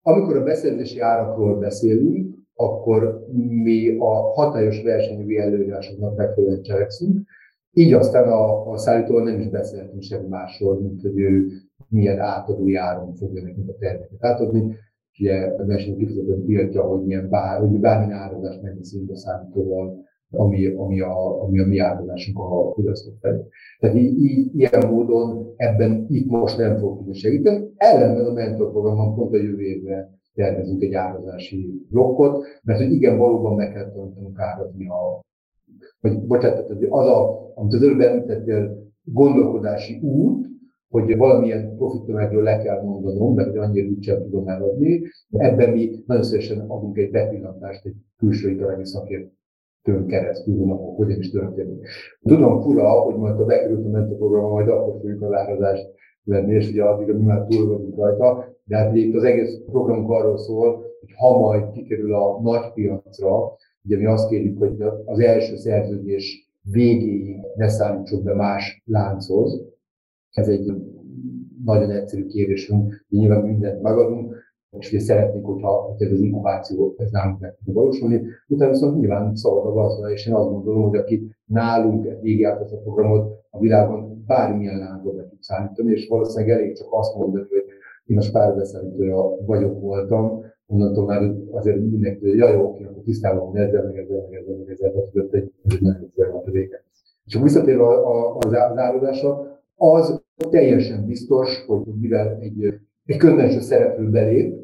Amikor a beszerzési árakról beszélünk, akkor mi a hatályos versenyjogi előírásoknak megfelelően cselekszünk. Így aztán a, a szállítóval nem is beszéltünk semmi másról, mint hogy ő milyen átadói áron fogja nekünk a terméket átadni. Ugye a verseny kifejezetten tiltja, hogy, milyen bár, hogy bármilyen árazást megviszünk a szállítóval ami, ami, a, ami a mi áldozásunk a fogyasztók felé. Tehát így, így, ilyen módon ebben itt most nem fog tudni segíteni. Ellenben a mentor programban pont a jövő évre tervezünk egy árazási blokkot, mert hogy igen, valóban meg kell tanulnunk árazni a, vagy bocsánat, az a, amit az előbb említettél, gondolkodási út, hogy valamilyen profittömegről le kell mondanom, mert annyira úgysem tudom eladni. Ebben mi nagyon szívesen adunk egy bepillantást egy külső italányi szakért tön keresztül hónapok hogyan is történik. Tudom fura, hogy majd a bekerült a mentorprogramon, majd akkor fogjuk az árazást venni, és ugye addig mi már túl vagyunk rajta, de hát itt az egész programunk arról szól, hogy ha majd kikerül a nagy piacra, ugye mi azt kérjük, hogy az első szerződés végéig ne szállítsuk be más lánchoz. Ez egy nagyon egyszerű kérésünk, nyilván mindent megadunk, és ugye szeretnénk, hogyha ez az innováció ez nálunk meg tudna valósulni. Utána viszont nyilván szabad a gazda, és én azt gondolom, hogy aki nálunk végigjárt ezt a programot, a világon bármilyen láncot be tud szállítani, és valószínűleg elég csak azt mondani, hogy én a spárbeszállítója vagyok voltam, onnantól már azért mindenki, hogy jaj, oké, akkor tisztában van ezzel, meg ezzel, meg ezzel, meg ezzel, tehát egy, nagyon folyamat a vége. Akkor visszatérve az áradásra, az teljesen biztos, hogy mivel egy, egy közbenső szereplő belép,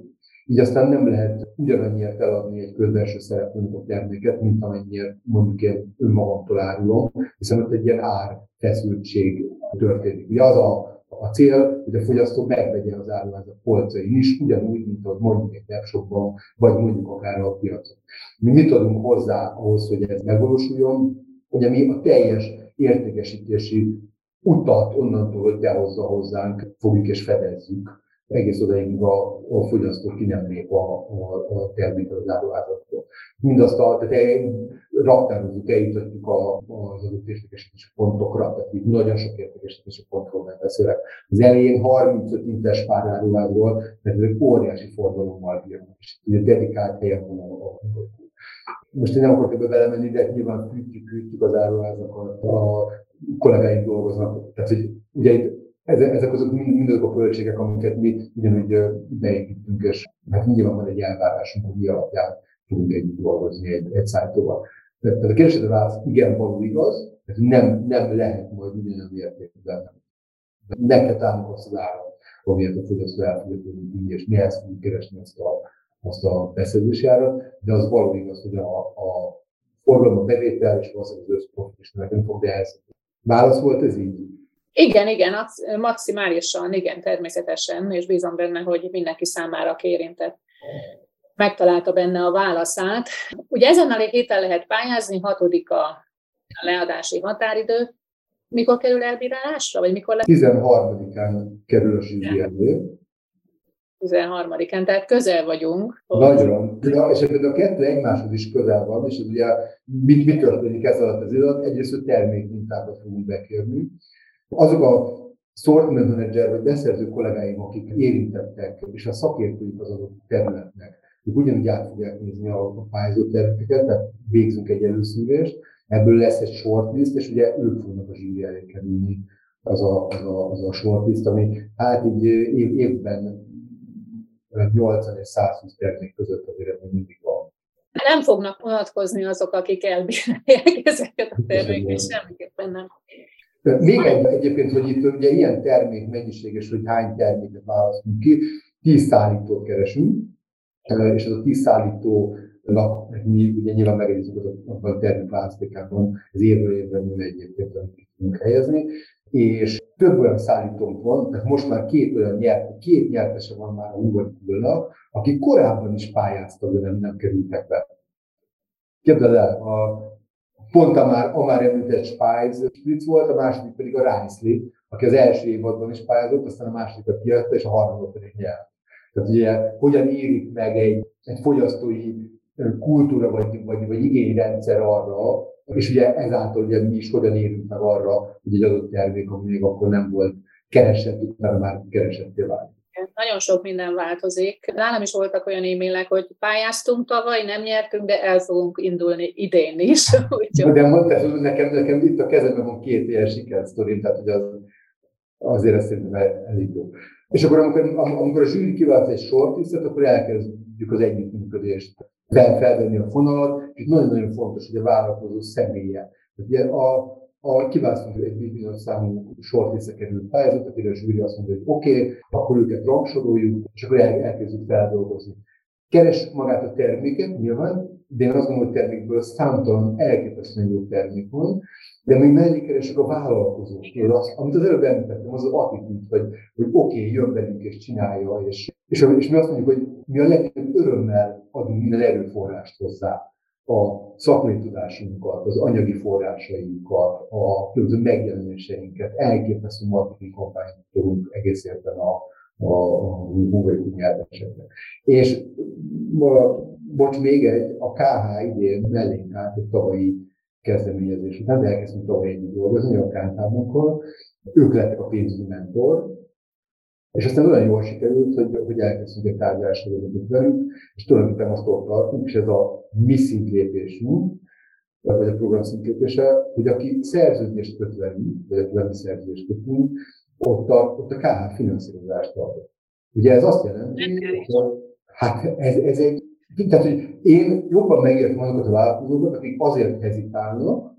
így aztán nem lehet ugyanannyiért eladni egy közbenső szereplőnek a terméket, mint amennyire mondjuk én önmagamtól árulom, hiszen ott egy ilyen árfeszültség történik. Ugye az a, a cél, hogy a fogyasztó megvegye az árulás a polcain is, ugyanúgy, mint ahogy mondjuk egy webshopban, vagy mondjuk akár a piacon. Mi mit adunk hozzá ahhoz, hogy ez megvalósuljon? Ugye mi a teljes értékesítési utat onnantól, hogy behozza hozzánk, fogjuk és fedezzük egész odaig a, a fogyasztó ki nem lép a, a, a terméket az áruházattól. Mindazt a, tehát raktározzuk, eljutatjuk a, az adott értékesítési pontokra, tehát így nagyon sok értékesítési pontról beszélek. Az elején 35 intes páráruházról, mert ezek óriási forgalommal bírnak, és ugye dedikált helyen van a, a most én nem akarok ebbe belemenni, de nyilván fűtjük, fűtjük az áruházakat, a kollégáink dolgoznak. Tehát, hogy ugye itt ezek azok mind, mind azok a költségek, amiket mi ugyanúgy beépítünk, és hát nyilván van egy elvárásunk, hogy mi alapján tudunk együtt dolgozni egy, egy szájtóval. Tehát a kérdésedre válasz igen, való igaz, tehát nem, nem lehet majd ugyanolyan mértékben. Meg kell állnunk azt az árat, amiért a fogyasztó el fogja tudni, és mihez fogjuk keresni azt a, azt a beszélősi árat, de az való igaz, hogy a, a forgalom, a bevétel és valószínűleg az összprofit is növekedni fog, de ez válasz volt ez így? Igen, igen, maximálisan, igen, természetesen, és bízom benne, hogy mindenki számára érintett megtalálta benne a válaszát. Ugye ezen a héten lehet pályázni, hatodik a leadási határidő. Mikor kerül elbírálásra, vagy mikor lesz? 13-án kerül a zsűri elé. 13-án, tehát közel vagyunk. Nagyon. Ja, és ebben a kettő egymáshoz is közel van, és ugye mit, mit történik ez alatt az időt? Egyrészt a termékmintákat fogunk bekérni. Azok a sortment manager vagy beszerző kollégáim, akik érintettek, és a szakértőik az adott területnek, ők ugyanúgy át fogják nézni a, a pályázó termékeket, tehát végzünk egy előszűrést, ebből lesz egy shortlist, és ugye ők fognak a zsíri elé kerülni az a, az a, az a shortlist, ami hát így év, évben 80 és 120 termék között azért mindig van. Nem fognak vonatkozni azok, akik elbírálják ezeket a termékeket, semmiképpen nem. Még egy egyébként, hogy itt ugye ilyen termék mennyiség, és hogy hány terméket választunk ki, 10 szállítót keresünk, és az a 10 szállítónak mi ugye nyilván megegyezünk az a termékválasztékában, az évről évre nő egyébként, tudunk helyezni, és több olyan szállítónk van, tehát most már két olyan nyert, két nyertese van már a Hungarikúlnak, akik korábban is pályáztak, de nem, nem kerültek be. Képzeld el, a, pont a már, a már említett Spice Spritz volt, a második pedig a Reisley, aki az első évadban is pályázott, aztán a másodikat kiadta, és a harmadik pedig nyert. Tehát ugye hogyan érik meg egy, egy fogyasztói kultúra vagy, vagy, vagy igényrendszer arra, és ugye ezáltal ugye mi is hogyan érünk meg arra, hogy egy adott termék, ami még akkor nem volt keresett, mert már keresetté vált. Nagyon sok minden változik. Nálam is voltak olyan e-mailek, hogy pályáztunk tavaly, nem nyertünk, de el fogunk indulni idén is. [LAUGHS] Úgyhogy... De mondtad, nekem, nekem itt a kezemben van két ilyen sikersztorim, tehát hogy az, azért ezt szerintem elég jó. És akkor amikor, amikor a zsűri kiválaszt egy shortlistet, akkor elkezdjük az együttműködést, fel, felvenni a fonalat, és nagyon-nagyon fontos, hogy a vállalkozó személye. Ugye a, a kiválasztunk egy bizonyos számú shortlistre került pályázat, akire a zsűri azt mondja, hogy oké, okay, akkor őket rangsoroljuk, és akkor el, elkezdjük feldolgozni. Keres magát a terméket, nyilván, de én azt gondolom, hogy termékből számtalan elképesztően jó termék van, de még mellé keresek a vállalkozóktól, az, amit az előbb említettem, az az attitűd, hogy, hogy oké, okay, jön velünk és csinálja, és, és, és mi azt mondjuk, hogy mi a legjobb örömmel adunk minden erőforrást hozzá a szakmai tudásunkat, az anyagi forrásainkat, a különböző megjelenéseinket, elképesztő marketing kampányt tudunk egész érten a, a, a nyerteseknek. És ma, bocs, még egy, a KH idén mellénk állt egy tavalyi kezdeményezés után, de elkezdtünk tavaly együtt dolgozni a KH-támokkal, ők lettek a pénzügyi mentor, és aztán olyan jól sikerült, hogy, hogy elkezdtünk egy tárgyalást velük, és tulajdonképpen most ott tartunk, és ez a mi szintlépésünk, vagy a program szintlépése, hogy aki szerződést köt velünk, vagy aki velünk szerződést kötünk, ott a, ott a KH finanszírozást tartott. Ugye ez azt jelenti, hogy hát ez, ez egy, tehát, hogy én jobban megértem azokat a vállalkozókat, akik azért hezitálnak,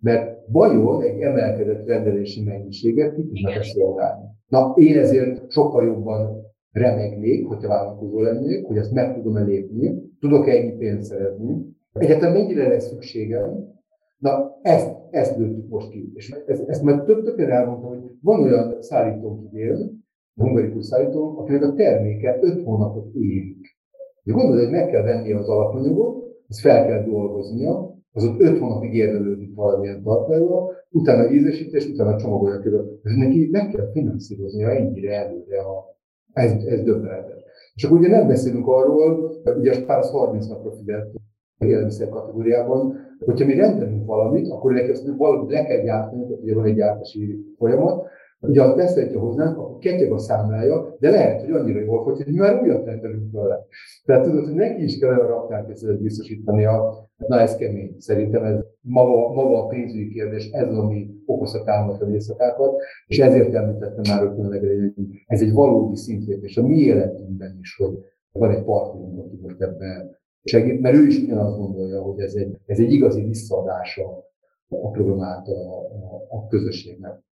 mert vajon egy emelkedett rendelési mennyiséget ki tudnak szolgálni. Na, én ezért sokkal jobban remegnék, hogyha vállalkozó lennék, hogy ezt meg tudom elépni, tudok-e ennyi pénzt szerezni, egyetem mennyire lesz szükségem, na ezt, ezt lőttük most ki. És ezt, ezt már több többen elmondtam, hogy van olyan szállítónk idén, hungarikus szállító, akinek a terméke 5 hónapot érik. De gondolod, hogy meg kell vennie az alapanyagot, ezt fel kell dolgoznia, az ott 5 hónapig érvelődik valamilyen tartalommal, utána ízesítés, utána csomagolja körül. Ez neki meg kell finanszíroznia ennyire előre a, ez, ez döbbenetes. És akkor ugye nem beszélünk arról, ugye a pár 30 napra fizet élelmiszer kategóriában, hogyha mi rendelünk valamit, akkor neki ezt valamit le kell gyártani, tehát ugye van egy gyártási folyamat, Ugye azt beszállítja hozzánk, akkor ketyeg a számlája, de lehet, hogy annyira jól fogy, hogy már újat rendelünk vele. Tehát tudod, hogy neki is kell a raktárkészletet biztosítani. A, na ez kemény. Szerintem ez maga, maga a pénzügyi kérdés, ez az, ami okozza támadta éjszakákat, és ezért említettem már rögtön hogy ez egy valódi szintlépés a mi életünkben is, hogy van egy partnerünk, aki most ebben segít, mert ő is ugyanazt gondolja, hogy ez egy, ez egy igazi visszaadása a program a, a, a közösségnek.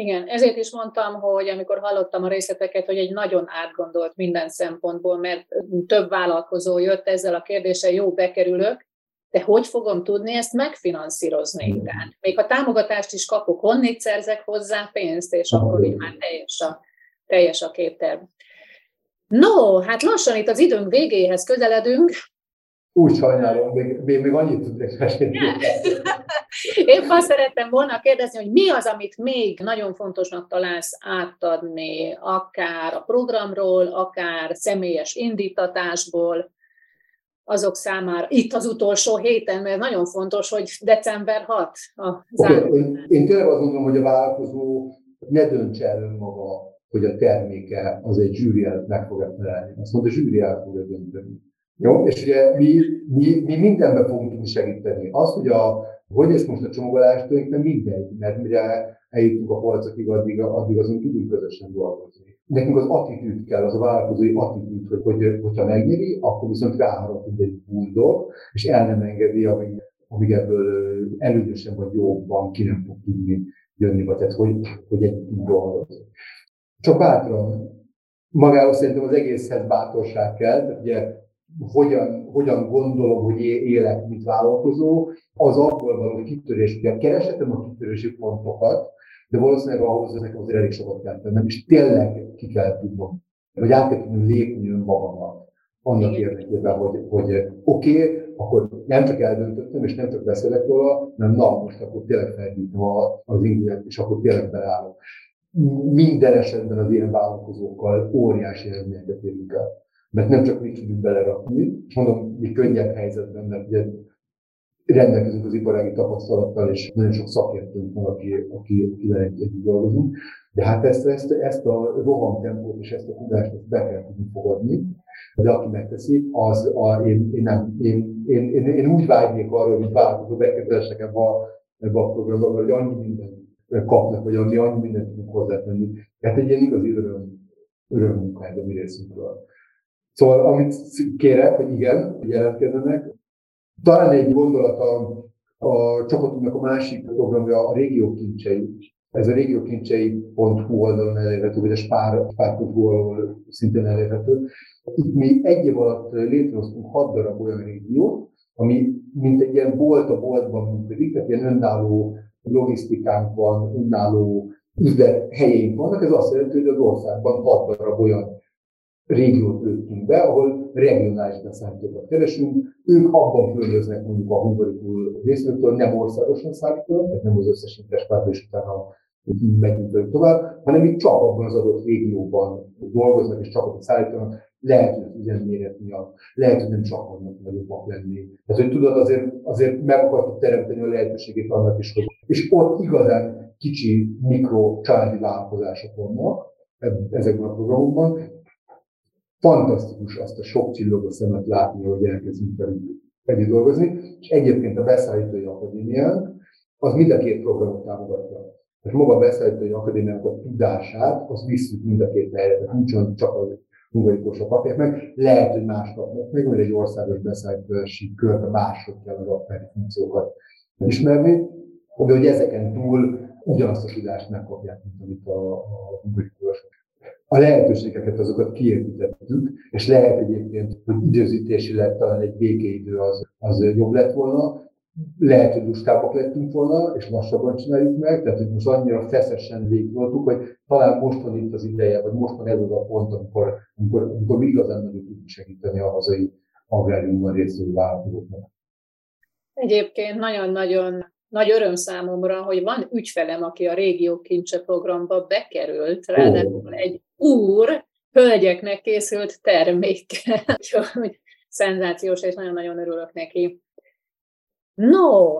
Igen, ezért is mondtam, hogy amikor hallottam a részleteket, hogy egy nagyon átgondolt minden szempontból, mert több vállalkozó jött ezzel a kérdéssel, jó, bekerülök, de hogy fogom tudni ezt megfinanszírozni? Hmm. Tehát még a támogatást is kapok, honnét szerzek hozzá pénzt, és akkor így már teljes a, teljes a képterv. No, hát lassan itt az időnk végéhez közeledünk. Úgy sajnálom, még, még, még annyit tudnék mesélni. [LAUGHS] Én azt szerettem volna kérdezni, hogy mi az, amit még nagyon fontosnak találsz átadni, akár a programról, akár személyes indítatásból, azok számára itt az utolsó héten, mert nagyon fontos, hogy december 6 a záró. Okay. Én, én tényleg azt gondolom, hogy a vállalkozó ne döntse el önmaga, hogy a terméke az egy zsűri előtt meg fog felelni. Azt mondta, a zsűri el fogja dönteni. Jó? És ugye mi, mi, mi mindenben fogunk tudni segíteni. Az, hogy a, hogy ezt most a csomagolást tulajdonképpen mindegy, mert ugye eljutunk a polcokig, addig, addig azon tudunk közösen dolgozni. Nekünk az attitűd kell, az a vállalkozói attitűd, hogy, hogy hogyha megnyeri, akkor viszont ráharapunk egy buldog, és el nem engedi, amíg, amíg ebből elődösen vagy jobban ki nem fog tudni jönni, vagy tehát hogy, hogy egy dolgozni. Csak bátran, magához szerintem az egészhez bátorság kell, ugye hogyan, hogyan gondolom, hogy élek, mint vállalkozó, az abból való kitörés. Ugye keresetem a kitörési pontokat, de valószínűleg ahhoz nekem azért elég sokat kell tennem, és tényleg ki kell tudnom, vagy át kell tudnom lépni önmagamat annak érdekében, hogy, hogy oké, okay, akkor nem csak eldöntöttem, és nem csak beszélek róla, hanem na, most akkor tényleg felgyűjtöm az ingület, és akkor tényleg beállok. Minden esetben az ilyen vállalkozókkal óriási eredményeket érünk el mert nem csak mi tudjuk belerakni, és mondom, mi könnyebb helyzetben, mert ugye rendelkezünk az iparági tapasztalattal, és nagyon sok szakértőnk van, aki, aki, akivel egy, egy dolgozunk, de hát ezt, ezt, ezt a rohamtempót és ezt a tudást be kell tudni fogadni, de aki megteszi, az a, én, én, nem, én, én, én, én, úgy vágynék arra, hogy változó bekerülhessek ebbe a, ebbe a programba, hogy annyi mindent kapnak, vagy annyi, annyi mindent tudunk hozzátenni. Tehát egy ilyen igazi öröm, örömmunka ez a mi részünkről. Szóval amit kérek, hogy igen, jelentkezzenek. Talán egy gondolat a, a csapatunknak a másik programja a régió kincsei. Ez a régiókincsei.hu oldalon elérhető, vagy a spár, spár.hu oldalon szintén elérhető. Itt mi egy év alatt létrehoztunk hat darab olyan régiót, ami mint egy ilyen bolt a boltban működik, tehát ilyen önálló logisztikánk van, önálló üzlet helyeink vannak. Ez azt jelenti, hogy az országban hat darab olyan régiót lőttünk be, ahol regionális beszállítókat keresünk. Ők abban fölöznek mondjuk a hungarikul részlőtől, nem országosan szállítanak, tehát nem az összes interspárba, és utána megyünk tovább, hanem itt csak abban az adott régióban dolgoznak, és csak ott szállítanak, lehet, hogy az üzemméret miatt, lehet, hogy nem csak annak nagyobbak lenni. Tehát, hogy tudod, azért, azért meg akartuk teremteni a lehetőségét annak is, hogy és ott igazán kicsi mikro családi vállalkozások vannak ezekben a programokban, fantasztikus azt a sok csillogó szemet látni, hogy elkezdünk velük együtt dolgozni, és egyébként a beszállítói akadémiánk az mind a két programot támogatja. És maga a beszállítói akadémiának a tudását, az visszük mind a két helyre, tehát nincs csak az hungarikósok kapják meg, lehet, hogy más kapnak meg, mert egy országos beszállítási körbe máshogy kell az aktári funkciókat ismerni, de hogy ezeken túl ugyanazt a tudást megkapják, mint amit a, a hungarikósok a lehetőségeket azokat kiépítettük, és lehet egyébként, hogy időzítésileg talán egy békeidő az, az jobb lett volna, lehet, hogy lustábbak lettünk volna, és lassabban csináljuk meg, tehát hogy most annyira feszesen végigoltuk, hogy talán most van itt az ideje, vagy most van ez a pont, amikor, amikor, amikor mi igazán nagyon tudunk segíteni a hazai agráriumban résztvevő vállalkozóknak. Egyébként nagyon-nagyon nagy öröm számomra, hogy van ügyfelem, aki a Régió Kincse programba bekerült, ráadásul egy úr hölgyeknek készült termékkel. [LAUGHS] Úgyhogy szenzációs, és nagyon-nagyon örülök neki. No,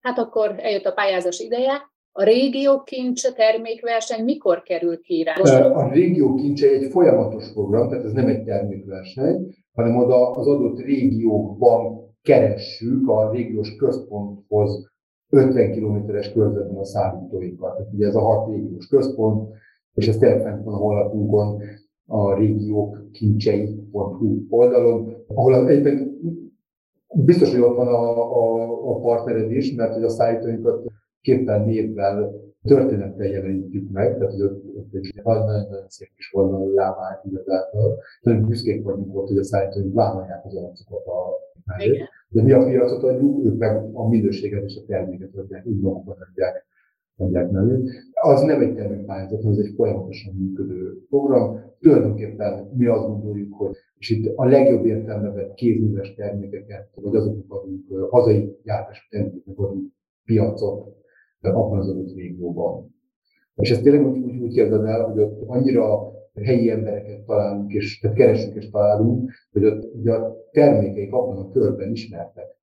hát akkor eljött a pályázás ideje. A régió kincse termékverseny mikor kerül kiírásra? A régió kincse egy folyamatos program, tehát ez nem egy termékverseny, hanem oda az adott régiókban keressük a régiós központhoz 50 kilométeres körzetben a szállítóinkat. Tehát ugye ez a hat régiós központ, és ez tényleg fent van a honlapunkon, a régiók kincsei.hu oldalon, ahol egyben biztos, hogy ott van a, a, a partnered is, mert hogy a szállítóinkat képpen névvel történettel jelenítjük meg, tehát hogy ott, ott egy nagyon-nagyon szép kis oldalon lávált igazából. Nagyon büszkék vagyunk ott, hogy a szállítóink vállalják az arcokat a De mi a piacot adjuk, ők meg a minőséget és a terméket adják, úgy magukat adják adják mellé. Az nem egy termékpályázat, az egy folyamatosan működő program. Tulajdonképpen mi azt gondoljuk, hogy és itt a legjobb értelemben vett kézműves termékeket, vagy azoknak adunk, hazai gyártású termékeknek adunk piacot abban az adott régióban. És ezt tényleg úgy, úgy, úgy képzeld el, hogy ott annyira helyi embereket találunk, és tehát keresünk és találunk, hogy ott ugye a termékeik abban a körben ismertek.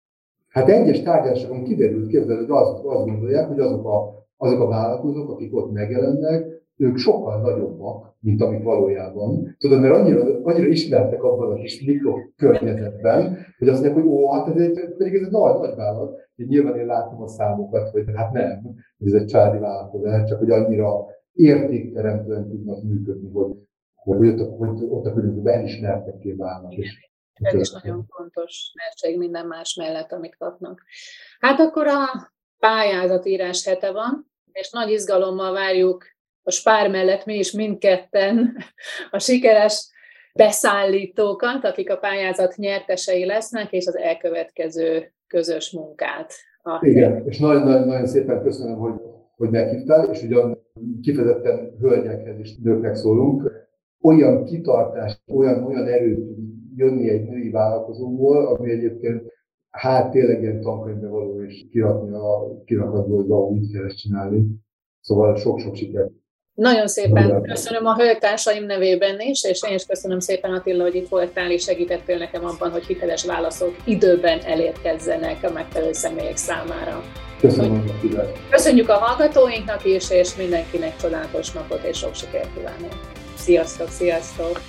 Hát egyes tárgyalásokon kiderült, képzeld, hogy azt, azt gondolják, hogy azok a azok a vállalkozók, akik ott megjelennek, ők sokkal nagyobbak, mint amik valójában. Tudod, mert annyira, annyira ismertek abban a kis mikrokörnyezetben, hogy azt mondják, hogy ó, hát ez egy, pedig ez egy nagy, nagy vállalat. Így nyilván én látom a számokat, hogy hát nem, ez egy családi vállalkozás, csak hogy annyira értékteremtően tudnak működni, hogy, hogy, ott, hogy ott a környezetben elismertekké válnak. És ez is nagyon fontos mertség minden más mellett, amit kapnak. Hát akkor a pályázatírás hete van, és nagy izgalommal várjuk a spár mellett mi is mindketten a sikeres beszállítókat, akik a pályázat nyertesei lesznek, és az elkövetkező közös munkát. Igen, és nagyon-nagyon nagyon szépen köszönöm, hogy, hogy meghívtál, és ugyan kifejezetten hölgyekhez és nőknek szólunk. Olyan kitartás, olyan, olyan erőt jönni egy női vállalkozóból, ami egyébként hát tényleg ilyen tankönyvbe való, és kirakni a kirakatból, hogy úgy kell csinálni. Szóval sok-sok sikert. Nagyon szépen köszönöm a hölgytársaim nevében is, és én is köszönöm szépen Attila, hogy itt voltál, és segítettél nekem abban, hogy hiteles válaszok időben elérkezzenek a megfelelő személyek számára. Köszönöm Köszönjük a hallgatóinknak is, és mindenkinek csodálatos napot és sok sikert kívánok. Sziasztok, sziasztok!